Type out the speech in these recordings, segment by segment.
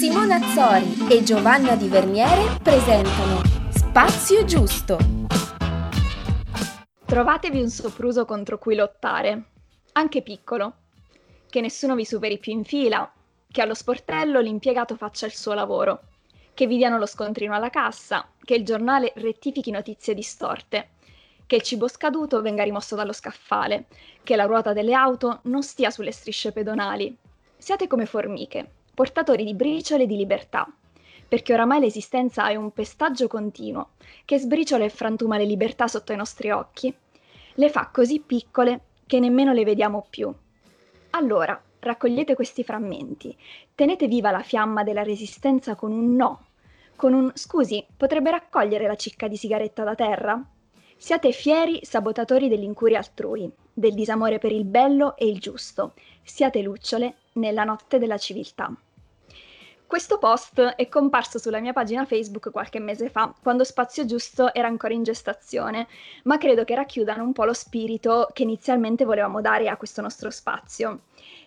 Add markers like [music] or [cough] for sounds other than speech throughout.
Simona Azzori e Giovanna Di Verniere presentano Spazio Giusto. Trovatevi un sopruso contro cui lottare, anche piccolo. Che nessuno vi superi più in fila, che allo sportello l'impiegato faccia il suo lavoro, che vi diano lo scontrino alla cassa, che il giornale rettifichi notizie distorte, che il cibo scaduto venga rimosso dallo scaffale, che la ruota delle auto non stia sulle strisce pedonali. Siate come formiche, portatori di briciole di libertà, perché oramai l'esistenza è un pestaggio continuo che sbriciola e frantuma le libertà sotto i nostri occhi, le fa così piccole che nemmeno le vediamo più. Allora, raccogliete questi frammenti, tenete viva la fiamma della resistenza con un no, con un scusi, potrebbe raccogliere la cicca di sigaretta da terra? Siate fieri sabotatori dell'incuria altrui, del disamore per il bello e il giusto. Siate lucciole nella notte della civiltà. Questo post è comparso sulla mia pagina Facebook qualche mese fa, quando Spazio Giusto era ancora in gestazione, ma credo che racchiudano un po' lo spirito che inizialmente volevamo dare a questo nostro spazio.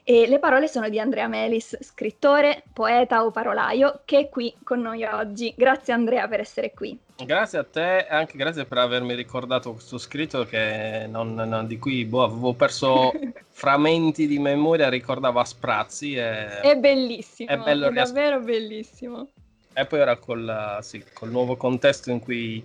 E le parole sono di Andrea Melis, scrittore, poeta o parolaio, che è qui con noi oggi. Grazie Andrea per essere qui. Grazie a te e anche grazie per avermi ricordato questo scritto che non, non, di cui boh, avevo perso [laughs] frammenti di memoria, ricordavo a sprazzi. E... È bellissimo, è, bello è davvero bellissimo. E poi ora col, sì, col nuovo contesto in cui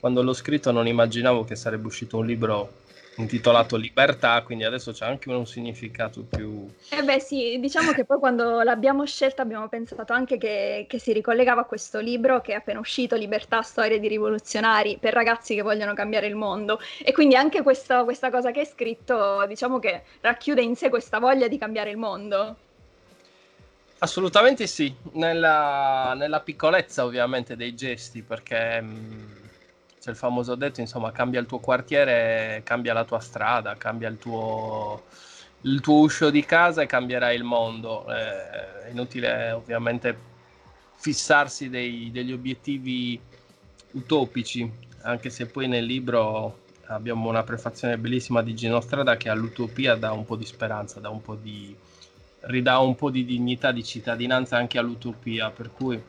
quando l'ho scritto non immaginavo che sarebbe uscito un libro intitolato Libertà, quindi adesso c'è anche un significato più... Eh beh sì, diciamo che poi quando l'abbiamo scelta abbiamo pensato anche che, che, si ricollegava a questo libro che è appena uscito, Libertà, storie di rivoluzionari per ragazzi che vogliono cambiare il mondo e quindi anche questa, questa cosa che hai scritto diciamo che racchiude in sé questa voglia di cambiare il mondo. Assolutamente sì, nella, nella piccolezza ovviamente dei gesti perché... Mh, mm, c'è il famoso detto, insomma, cambia il tuo quartiere, cambia la tua strada, cambia il tuo, il tuo uscio di casa e cambierai il mondo. Eh, è inutile ovviamente fissarsi dei, degli obiettivi utopici, anche se poi nel libro abbiamo una prefazione bellissima di Gino Strada che all'utopia dà un po' di speranza, dà un po' di, ridà un po' di dignità, di cittadinanza anche all'utopia, per cui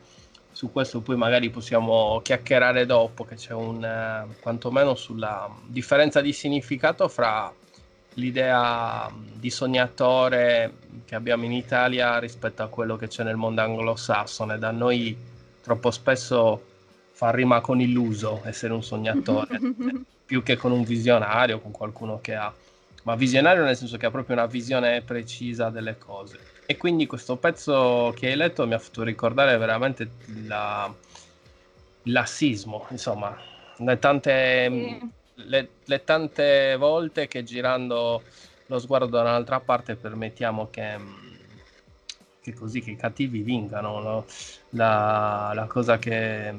su questo poi magari possiamo chiacchierare dopo, che c'è un eh, quantomeno sulla differenza di significato fra l'idea di sognatore che abbiamo in Italia rispetto a quello che c'è nel mondo anglosassone. Da noi troppo spesso fa rima con illuso essere un sognatore, [laughs] più che con un visionario, con qualcuno che ha, ma visionario nel senso che ha proprio una visione precisa delle cose. E quindi questo pezzo che hai letto mi ha fatto ricordare veramente la, l'assismo, insomma, le tante, sì. le, le tante volte che girando lo sguardo da un'altra parte permettiamo che, che così che i cattivi vingano, no? la, la, cosa che,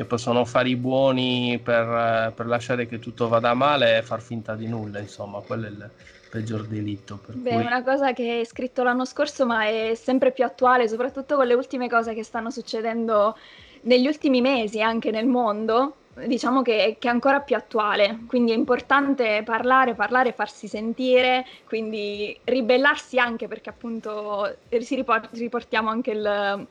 che, possono fare i buoni per, per, lasciare che tutto vada male è far finta di nulla, insomma, quello è il, peggior delitto. Per Beh, cui... una cosa che hai scritto l'anno scorso, ma è sempre più attuale, soprattutto con le ultime cose che stanno succedendo negli ultimi mesi anche nel mondo. Diciamo che, che è ancora più attuale, quindi è importante parlare, parlare, farsi sentire, quindi ribellarsi anche perché appunto riportiamo anche il,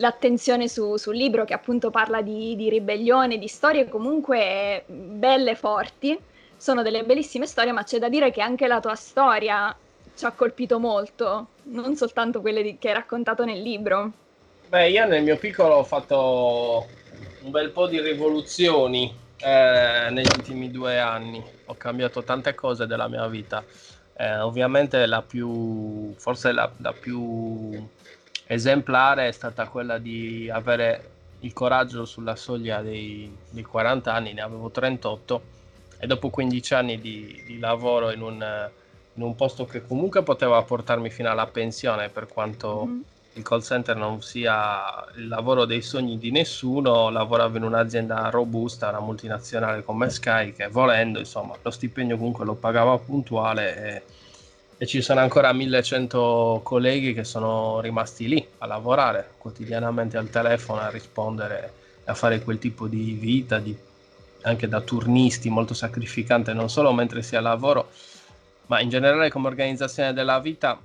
l'attenzione su, sul libro che appunto parla di, di ribellione, di storie comunque belle, forti, sono delle bellissime storie, ma c'è da dire che anche la tua storia ci ha colpito molto, non soltanto quelle di, che hai raccontato nel libro. Beh, io nel mio piccolo ho fatto un bel po' di rivoluzioni eh, negli ultimi due anni. Ho cambiato tante cose della mia vita. Eh, ovviamente la più, forse la, la più esemplare è stata quella di avere il coraggio sulla soglia dei, dei 40 anni, ne avevo 38 e dopo 15 anni di, di lavoro in un, in un, posto che comunque poteva portarmi fino alla pensione per quanto mm-hmm. il call center non sia il lavoro dei sogni di nessuno, lavoravo in un'azienda robusta, una multinazionale come Sky che volendo insomma lo stipendio comunque lo pagava puntuale e, e ci sono ancora 1100 colleghi che sono rimasti lì a lavorare quotidianamente al telefono, a rispondere, a fare quel tipo di vita, di anche da turnisti, molto sacrificante, non solo mentre si è al lavoro, ma in generale come organizzazione della vita,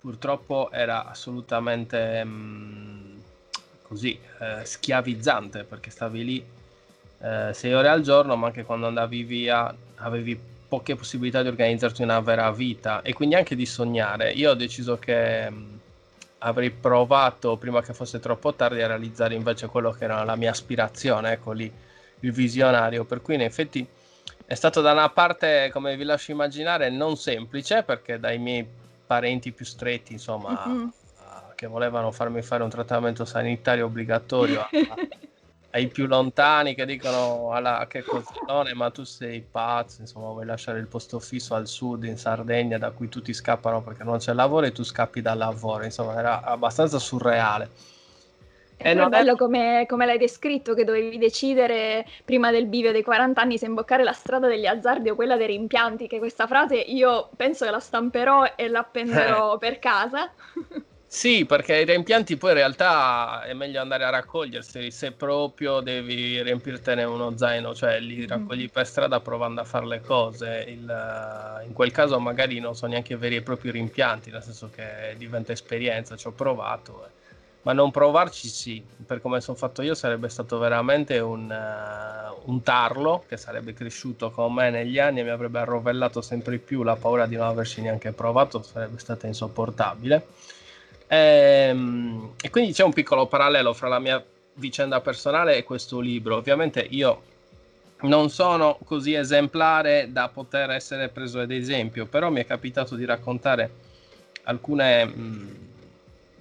purtroppo era assolutamente mh, mm, così eh, schiavizzante perché stavi lì eh, sei ore al giorno, ma anche quando andavi via avevi poche possibilità di organizzarti una vera vita e quindi anche di sognare. Io ho deciso che mh, mm, avrei provato prima che fosse troppo tardi a realizzare invece quello che era la mia aspirazione, ecco lì il visionario, per cui in effetti è stato da una parte, come vi lascio immaginare, non semplice perché dai miei parenti più stretti, insomma, mm-hmm. che volevano farmi fare un trattamento sanitario obbligatorio a, [laughs] ai più lontani che dicono alla che cosone, ma tu sei pazzo, insomma, vuoi lasciare il posto fisso al sud in Sardegna da cui tutti scappano perché non c'è lavoro e tu scappi dal lavoro, insomma, era abbastanza surreale. È non bello è... come, come, l'hai descritto, che dovevi decidere prima del bivio dei 40 anni se imboccare la strada degli azzardi o quella dei rimpianti, che questa frase io penso che la stamperò e l'appenderò [laughs] per casa. Sì, perché i reimpianti poi in realtà è meglio andare a raccogliersi se proprio devi riempirtene uno zaino, cioè li mm. raccogli per strada provando a fare le cose. Il, in quel caso magari non sono neanche veri e propri rimpianti, nel senso che diventa esperienza, ci ho provato. Eh. Ma non provarci sì, per come sono fatto io sarebbe stato veramente un, uh, un tarlo che sarebbe cresciuto con me negli anni e mi avrebbe arrovellato sempre più la paura di non averci neanche provato, sarebbe stata insopportabile e, ehm, e quindi c'è un piccolo parallelo fra la mia vicenda personale e questo libro. Ovviamente io non sono così esemplare da poter essere preso ad esempio, però mi è capitato di raccontare alcune, mh,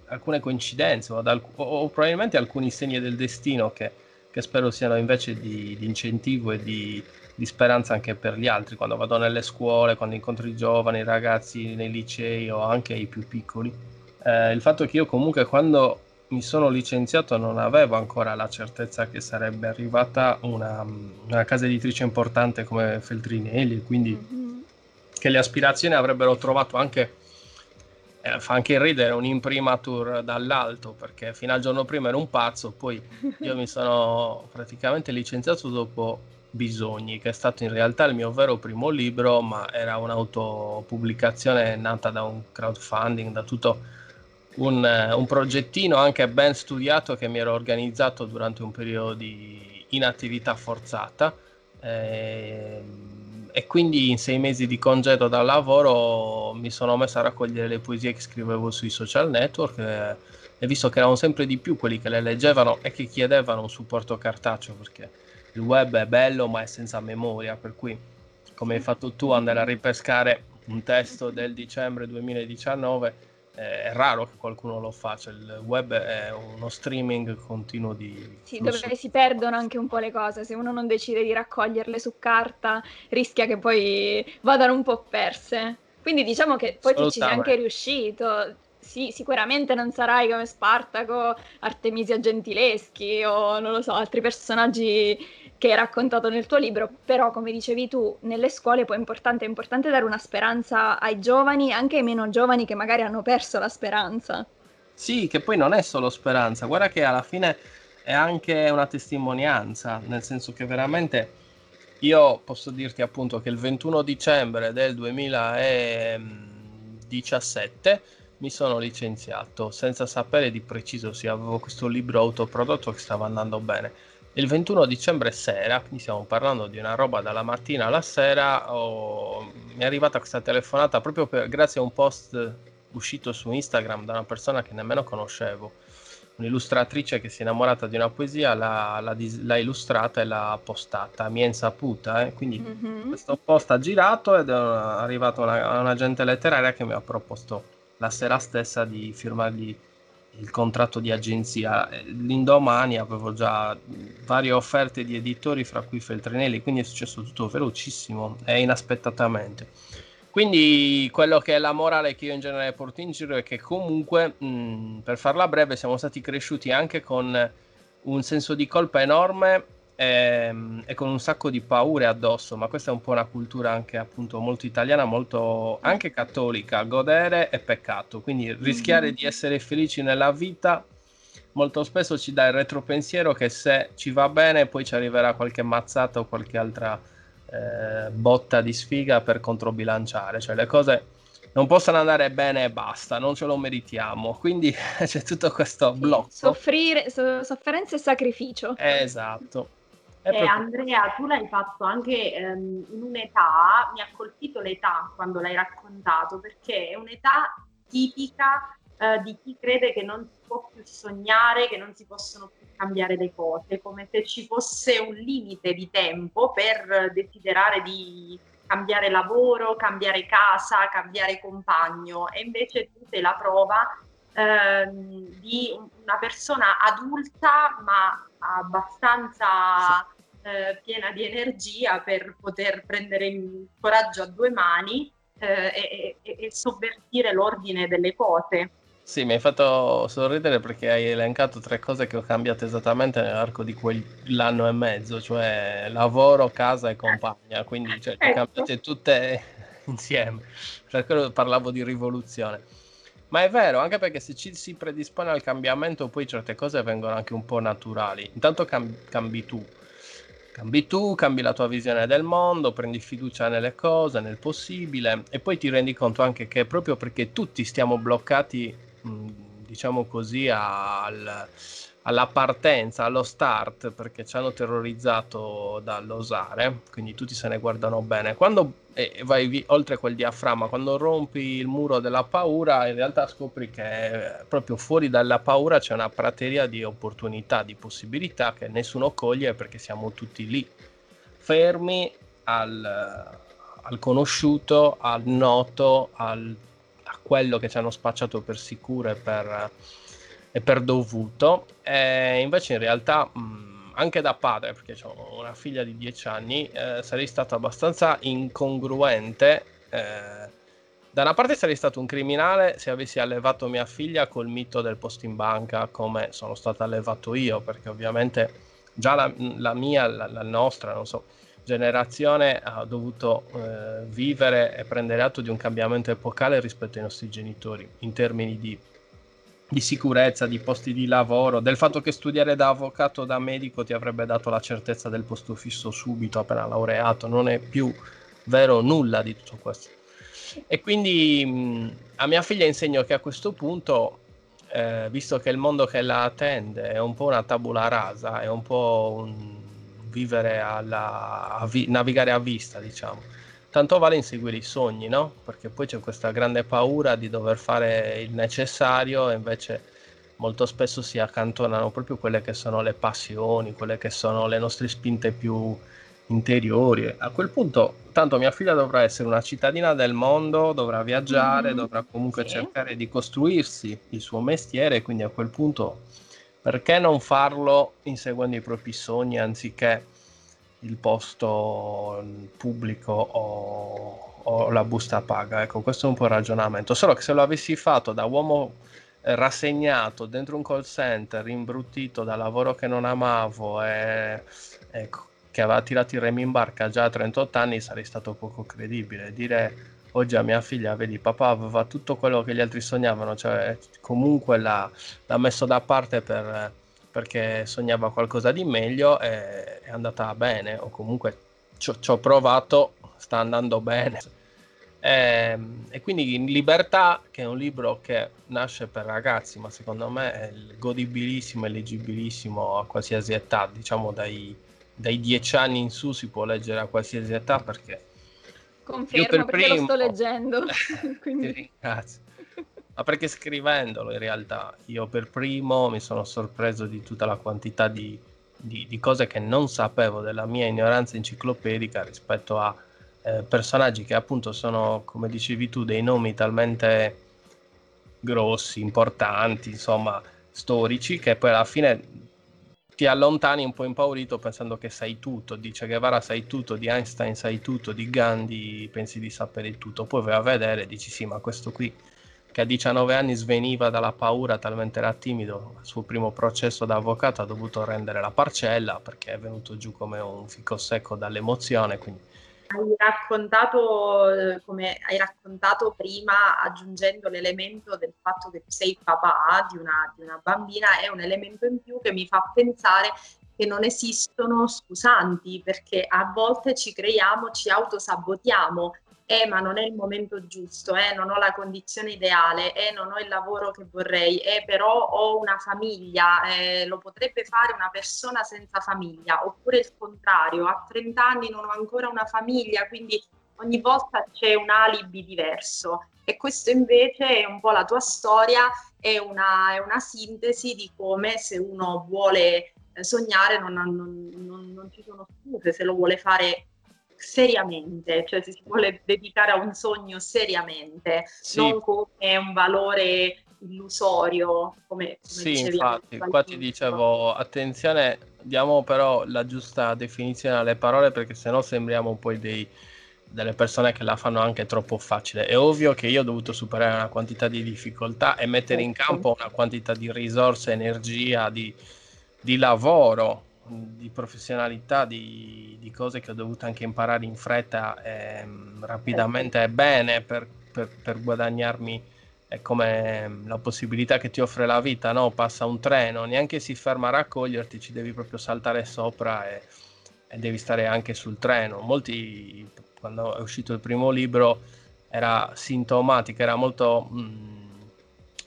alcune coincidenze o, alc- o, probabilmente alcuni segni del destino che, che spero siano invece di, di incentivo e di, di, speranza anche per gli altri, quando vado nelle scuole, quando incontro i giovani, i ragazzi nei licei o anche i più piccoli eh, il fatto che io comunque quando mi sono licenziato non avevo ancora la certezza che sarebbe arrivata una, una casa editrice importante come Feltrinelli, quindi mm-hmm. che le aspirazioni avrebbero trovato anche, eh, fa anche ridere, un imprimatur dall'alto, perché fino al giorno prima ero un pazzo, poi [laughs] io mi sono praticamente licenziato dopo Bisogni, che è stato in realtà il mio vero primo libro, ma era un'autopubblicazione nata da un crowdfunding, da tutto un, eh, un, progettino anche ben studiato che mi ero organizzato durante un periodo di inattività forzata. Eh, e quindi in sei mesi di congedo dal lavoro mi sono messo a raccogliere le poesie che scrivevo sui social network eh, e visto che erano sempre di più quelli che le leggevano e che chiedevano un supporto cartaceo perché il web è bello ma è senza memoria per cui come hai fatto tu andare a ripescare un testo del dicembre 2019 è raro che qualcuno lo faccia, il web è uno streaming continuo di... Sì, dove si perdono anche un po' le cose, se uno non decide di raccoglierle su carta rischia che poi vadano un po' perse. Quindi diciamo che poi tu ci sei anche riuscito, sì, sicuramente non sarai come Spartaco, Artemisia Gentileschi o non lo so, altri personaggi che hai raccontato nel tuo libro, però come dicevi tu, nelle scuole poi è importante, è importante dare una speranza ai giovani, anche ai meno giovani che magari hanno perso la speranza. Sì, che poi non è solo speranza, guarda che alla fine è anche una testimonianza, nel senso che veramente io posso dirti appunto che il 21 dicembre del 2017 mi sono licenziato senza sapere di preciso se avevo questo libro autoprodotto che stava andando bene il 21 dicembre sera, quindi stiamo parlando di una roba dalla mattina alla sera, oh, mi è arrivata questa telefonata proprio per, grazie a un post uscito su Instagram da una persona che nemmeno conoscevo, un'illustratrice che si è innamorata di una poesia, l'ha, l'ha, l'ha illustrata e l'ha postata, mia insaputa, eh? quindi mm-hmm. questo post ha girato ed è arrivato una, un agente letteraria che mi ha proposto la sera stessa di firmargli il contratto di agenzia. L'indomani avevo già varie offerte di editori, fra cui Feltrinelli, quindi è successo tutto velocissimo e inaspettatamente. Quindi quello che è la morale che io in genere porto in giro è che comunque, mh, per farla breve, siamo stati cresciuti anche con un senso di colpa enorme e, ehm, e, con un sacco di paure addosso, ma questa è un po' una cultura anche appunto molto italiana, molto anche cattolica, godere è peccato, quindi rischiare mm-hmm. di essere felici nella vita molto spesso ci dà il retropensiero che se ci va bene poi ci arriverà qualche mazzata o qualche altra eh, botta di sfiga per controbilanciare, cioè le cose non possono andare bene e basta, non ce lo meritiamo. Quindi [laughs] c'è tutto questo blocco. Soffrire, so, sofferenza e sacrificio. Esatto. Eh. Andrea, tu l'hai fatto anche ehm, in un'età, mi ha colpito l'età quando l'hai raccontato, perché è un'età tipica eh, di chi crede che non si può più sognare, che non si possono più cambiare le cose, come se ci fosse un limite di tempo per desiderare di cambiare lavoro, cambiare casa, cambiare compagno e invece tu sei la prova ehm, di una persona adulta ma abbastanza eh, piena di energia per poter prendere il coraggio a due mani eh, e, e, e sovvertire l'ordine delle cose. Sì, mi hai fatto sorridere perché hai elencato tre cose che ho cambiato esattamente nell'arco di quell'anno e mezzo, cioè lavoro, casa e compagna, quindi cioè, ecco. cambiate tutte [laughs] insieme. Per quello parlavo di rivoluzione. Ma è vero, anche perché se ci si predispone al cambiamento, poi certe cose vengono anche un po' naturali. Intanto cam- cambi tu. Cambi tu, cambi la tua visione del mondo, prendi fiducia nelle cose, nel possibile e poi ti rendi conto anche che proprio perché tutti stiamo bloccati diciamo così, al, alla partenza, allo start, perché ci hanno terrorizzato dall'osare, quindi tutti se ne guardano bene. Quando eh, vai vi, oltre quel diaframma, quando rompi il muro della paura, in realtà scopri che proprio fuori dalla paura c'è una prateria di opportunità, di possibilità che nessuno coglie perché siamo tutti lì, fermi al, al conosciuto, al noto, al quello che ci hanno spacciato per sicuro e per, e per dovuto. E invece in realtà mh, anche da padre, perché ho una figlia di 10 anni, eh, sarei stato abbastanza incongruente. Eh, da una parte sarei stato un criminale se avessi allevato mia figlia col mito del posto in banca come sono stato allevato io, perché ovviamente già la, la mia, la, la nostra, non so, generazione ha dovuto eh, vivere e prendere atto di un cambiamento epocale rispetto ai nostri genitori in termini di, di, sicurezza, di posti di lavoro, del fatto che studiare da avvocato o da medico ti avrebbe dato la certezza del posto fisso subito appena laureato, non è più vero nulla di tutto questo. E quindi a mia figlia insegno che a questo punto, eh, visto che il mondo che la attende è un po' una tabula rasa, è un po' un vivere alla, a vi, navigare a vista, diciamo. Tanto vale inseguire i sogni, no? Perché poi c'è questa grande paura di dover fare il necessario e invece molto spesso si accantonano proprio quelle che sono le passioni, quelle che sono le nostre spinte più interiori. A quel punto, tanto mia figlia dovrà essere una cittadina del mondo, dovrà viaggiare, mm-hmm. dovrà comunque sì. cercare di costruirsi il suo mestiere, quindi a quel punto perché non farlo inseguendo i propri sogni anziché il posto pubblico o, o, la busta paga? Ecco, questo è un po' il ragionamento. Solo che se lo avessi fatto da uomo eh, rassegnato dentro un call center, imbruttito da lavoro che non amavo e, e che aveva tirato i remi in barca già a 38 anni, sarei stato poco credibile. Dire oggi a mia figlia, vedi, papà aveva tutto quello che gli altri sognavano, cioè comunque l'ha, l'ha messo da parte per, perché sognava qualcosa di meglio e è andata bene, o comunque ci ho provato, sta andando bene. E, ehm, e, quindi in Libertà, che è un libro che nasce per ragazzi, ma secondo me è godibilissimo e leggibilissimo a qualsiasi età, diciamo dai, dai 10 anni in su si può leggere a qualsiasi età perché Confermo perché primo... lo sto leggendo. [laughs] [laughs] Quindi... Grazie. Ma perché scrivendolo in realtà? Io per primo mi sono sorpreso di tutta la quantità di, di, di cose che non sapevo della mia ignoranza enciclopedica rispetto a eh, personaggi che appunto sono, come dicevi tu, dei nomi talmente grossi, importanti, insomma, storici, che poi alla fine ti allontani un po' impaurito pensando che sai tutto, di Che Guevara sai tutto, di Einstein sai tutto, di Gandhi pensi di sapere tutto, poi vai a vedere e dici sì, ma questo qui che a 19 anni sveniva dalla paura, talmente era timido, il suo primo processo da avvocato ha dovuto rendere la parcella perché è venuto giù come un fico secco dall'emozione, quindi hai raccontato, eh, come hai raccontato prima, aggiungendo l'elemento del fatto che sei papà di una, di una bambina, è un elemento in più che mi fa pensare che non esistono scusanti, perché a volte ci creiamo, ci autosabotiamo eh ma non è il momento giusto, eh, non ho la condizione ideale, eh, non ho il lavoro che vorrei, eh, però ho una famiglia, eh, lo potrebbe fare una persona senza famiglia, oppure il contrario, a 30 anni non ho ancora una famiglia, quindi ogni volta c'è un alibi diverso e questo invece è un po' la tua storia, è una, è una sintesi di come se uno vuole eh, sognare non, non, non, non, ci sono scuse, se lo vuole fare seriamente, cioè se si vuole dedicare a un sogno seriamente, sì. non come un valore illusorio come, come sì infatti qua ti dicevo attenzione diamo però la giusta definizione alle parole perché sennò sembriamo poi dei, delle persone che la fanno anche troppo facile è ovvio che io ho dovuto superare una quantità di difficoltà e mettere in certo. campo una quantità di risorse energia di, di lavoro di professionalità, di, di, cose che ho dovuto anche imparare in fretta e rapidamente e bene per, per, per guadagnarmi è come la possibilità che ti offre la vita, no? Passa un treno, neanche si ferma a raccoglierti, ci devi proprio saltare sopra e, e devi stare anche sul treno. Molti, quando è uscito il primo libro, era sintomatica, era molto... Mh,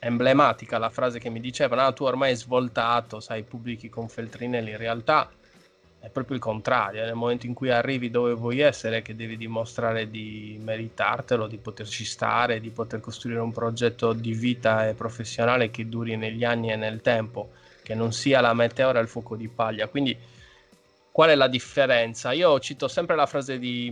emblematica la frase che mi dicevano, ah, tu ormai hai svoltato, sai, pubblichi con Feltrinelli, in realtà è proprio il contrario, nel momento in cui arrivi dove vuoi essere che devi dimostrare di meritartelo, di poterci stare, di poter costruire un progetto di vita e professionale che duri negli anni e nel tempo, che non sia la meteora e il fuoco di paglia. Quindi qual è la differenza? Io cito sempre la frase di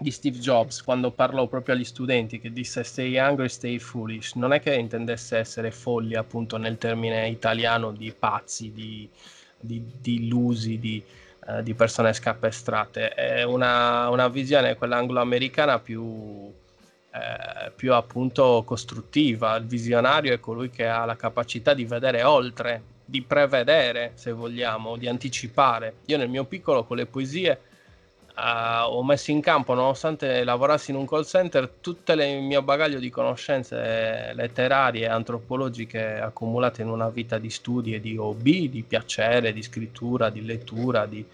di Steve Jobs quando parlò proprio agli studenti che disse stay hungry, stay foolish, non è che intendesse essere folli appunto nel termine italiano di pazzi, di, di, di illusi, di, uh, di persone scapestrate, è una, una visione, quella anglo-americana più, eh, più appunto costruttiva, il visionario è colui che ha la capacità di vedere oltre, di prevedere se vogliamo, di anticipare. Io nel mio piccolo con le poesie uh, ho messo in campo, nonostante lavorassi in un call center, tutto il mio bagaglio di conoscenze letterarie e antropologiche accumulate in una vita di studi e di hobby, di piacere, di scrittura, di lettura, di,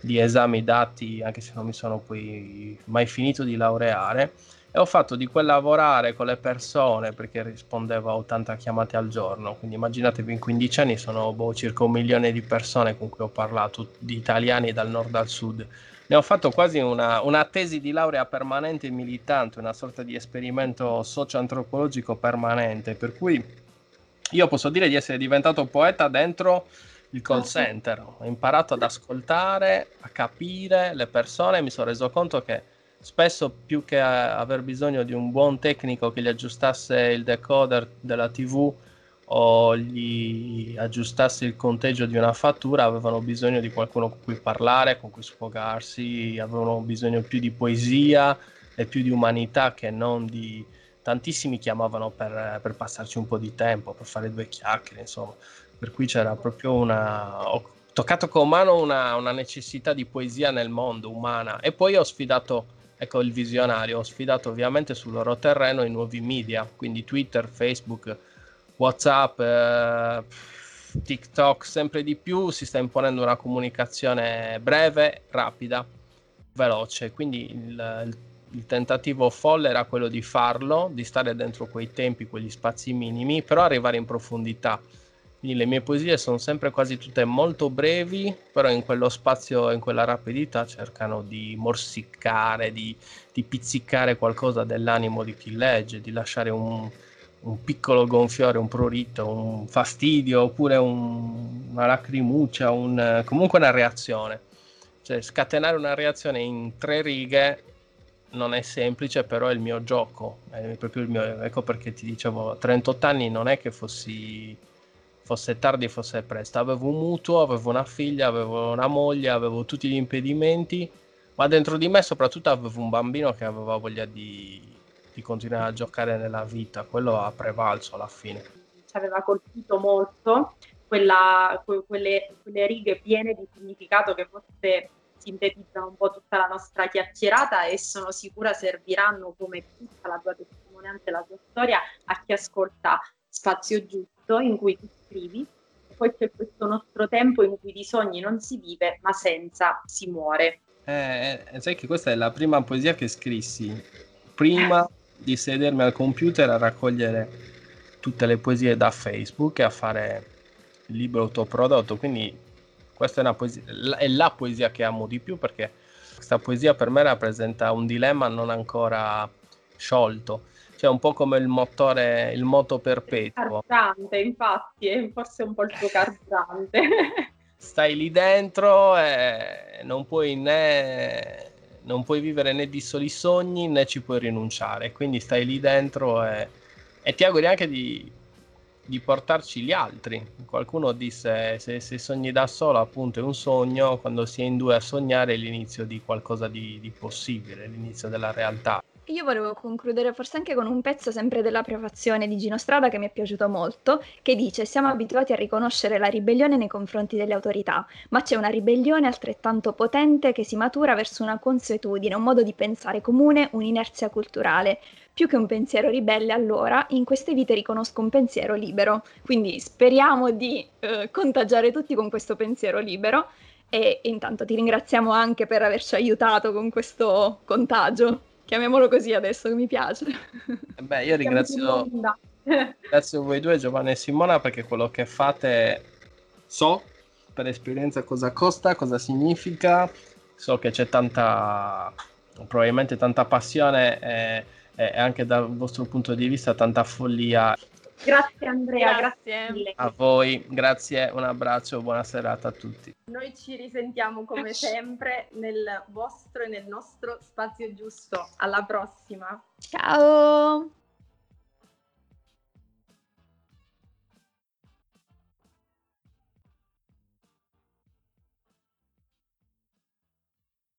di esami dati, anche se non mi sono poi mai finito di laureare. E ho fatto di quel lavorare con le persone perché rispondevo a 80 chiamate al giorno. Quindi immaginatevi in 15 anni sono boh, circa un milione di persone con cui ho parlato, di italiani dal nord al sud ne ho fatto quasi una, una, tesi di laurea permanente e militante, una sorta di esperimento socio-antropologico permanente, per cui io posso dire di essere diventato poeta dentro il call ah, center. Ho imparato ad ascoltare, a capire le persone e mi sono reso conto che spesso più che aver bisogno di un buon tecnico che gli aggiustasse il decoder della TV, o gli aggiustasse il conteggio di una fattura avevano bisogno di qualcuno con cui parlare, con cui sfogarsi, avevano bisogno più di poesia e più di umanità che non di tantissimi chiamavano per, per passarci un po' di tempo, per fare due chiacchiere, insomma. Per cui c'era proprio una... Ho toccato con mano una, una necessità di poesia nel mondo umana e poi ho sfidato ecco il visionario, ho sfidato ovviamente sul loro terreno i nuovi media, quindi Twitter, Facebook, WhatsApp, eh, TikTok, sempre di più si sta imponendo una comunicazione breve, rapida, veloce. Quindi il, il, il tentativo folle era quello di farlo, di stare dentro quei tempi, quegli spazi minimi, però arrivare in profondità. Quindi le mie poesie sono sempre quasi tutte molto brevi, però in quello spazio, in quella rapidità cercano di morsicare, di, di pizzicare qualcosa dell'animo di chi legge, di lasciare un, un piccolo gonfiore, un prurito, un fastidio oppure un, una lacrimuccia, un, comunque una reazione. Cioè, scatenare una reazione in tre righe non è semplice, però è il mio gioco. È proprio il mio, ecco perché ti dicevo, a 38 anni non è che fossi fosse tardi, fosse presto. Avevo un mutuo, avevo una figlia, avevo una moglie, avevo tutti gli impedimenti, ma dentro di me soprattutto avevo un bambino che aveva voglia di, di continuare a giocare nella vita, quello ha prevalso alla fine. Ci aveva colpito molto quella, que, quelle, quelle righe piene di significato che forse sintetizzano un po' tutta la nostra chiacchierata e sono sicura serviranno come tutta la tua testimonianza e la tua storia a chi ascolta Spazio Giusto in cui tu scrivi. E poi c'è questo nostro tempo in cui di sogni non si vive ma senza si muore. Eh, eh, sai che questa è la prima poesia che scrissi prima [laughs] di sedermi al computer a raccogliere tutte le poesie da Facebook e a fare il libro autoprodotto. Quindi questa è, una poesia, è la poesia che amo di più perché questa poesia per me rappresenta un dilemma non ancora sciolto. Cioè un po' come il motore, il moto perpetuo. Carburante, infatti, è forse un po' il tuo carburante. [laughs] stai lì dentro e non puoi né non puoi vivere né di soli sogni né ci puoi rinunciare. Quindi stai lì dentro e, e ti auguri anche di, di, portarci gli altri. Qualcuno disse se, se, sogni da solo appunto è un sogno. Quando si è in due a sognare è l'inizio di qualcosa di, di possibile l'inizio della realtà io volevo concludere forse anche con un pezzo sempre della prefazione di Gino Strada che mi è piaciuto molto, che dice siamo abituati a riconoscere la ribellione nei confronti delle autorità, ma c'è una ribellione altrettanto potente che si matura verso una consuetudine, un modo di pensare comune, un'inerzia culturale. Più che un pensiero ribelle, allora, in queste vite riconosco un pensiero libero. Quindi speriamo di eh, contagiare tutti con questo pensiero libero e intanto ti ringraziamo anche per averci aiutato con questo contagio. Chiamiamolo così adesso, che mi piace. Eh beh, io ringrazio, ringrazio voi due, Giovanni e Simona, perché quello che fate so. per esperienza cosa costa, cosa significa, so che c'è tanta, probabilmente tanta passione e, e anche dal vostro punto di vista tanta follia Grazie Andrea, grazie. grazie. A voi, grazie, un abbraccio, buona serata a tutti. Noi ci risentiamo come sempre nel vostro e nel nostro spazio giusto. Alla prossima. Ciao.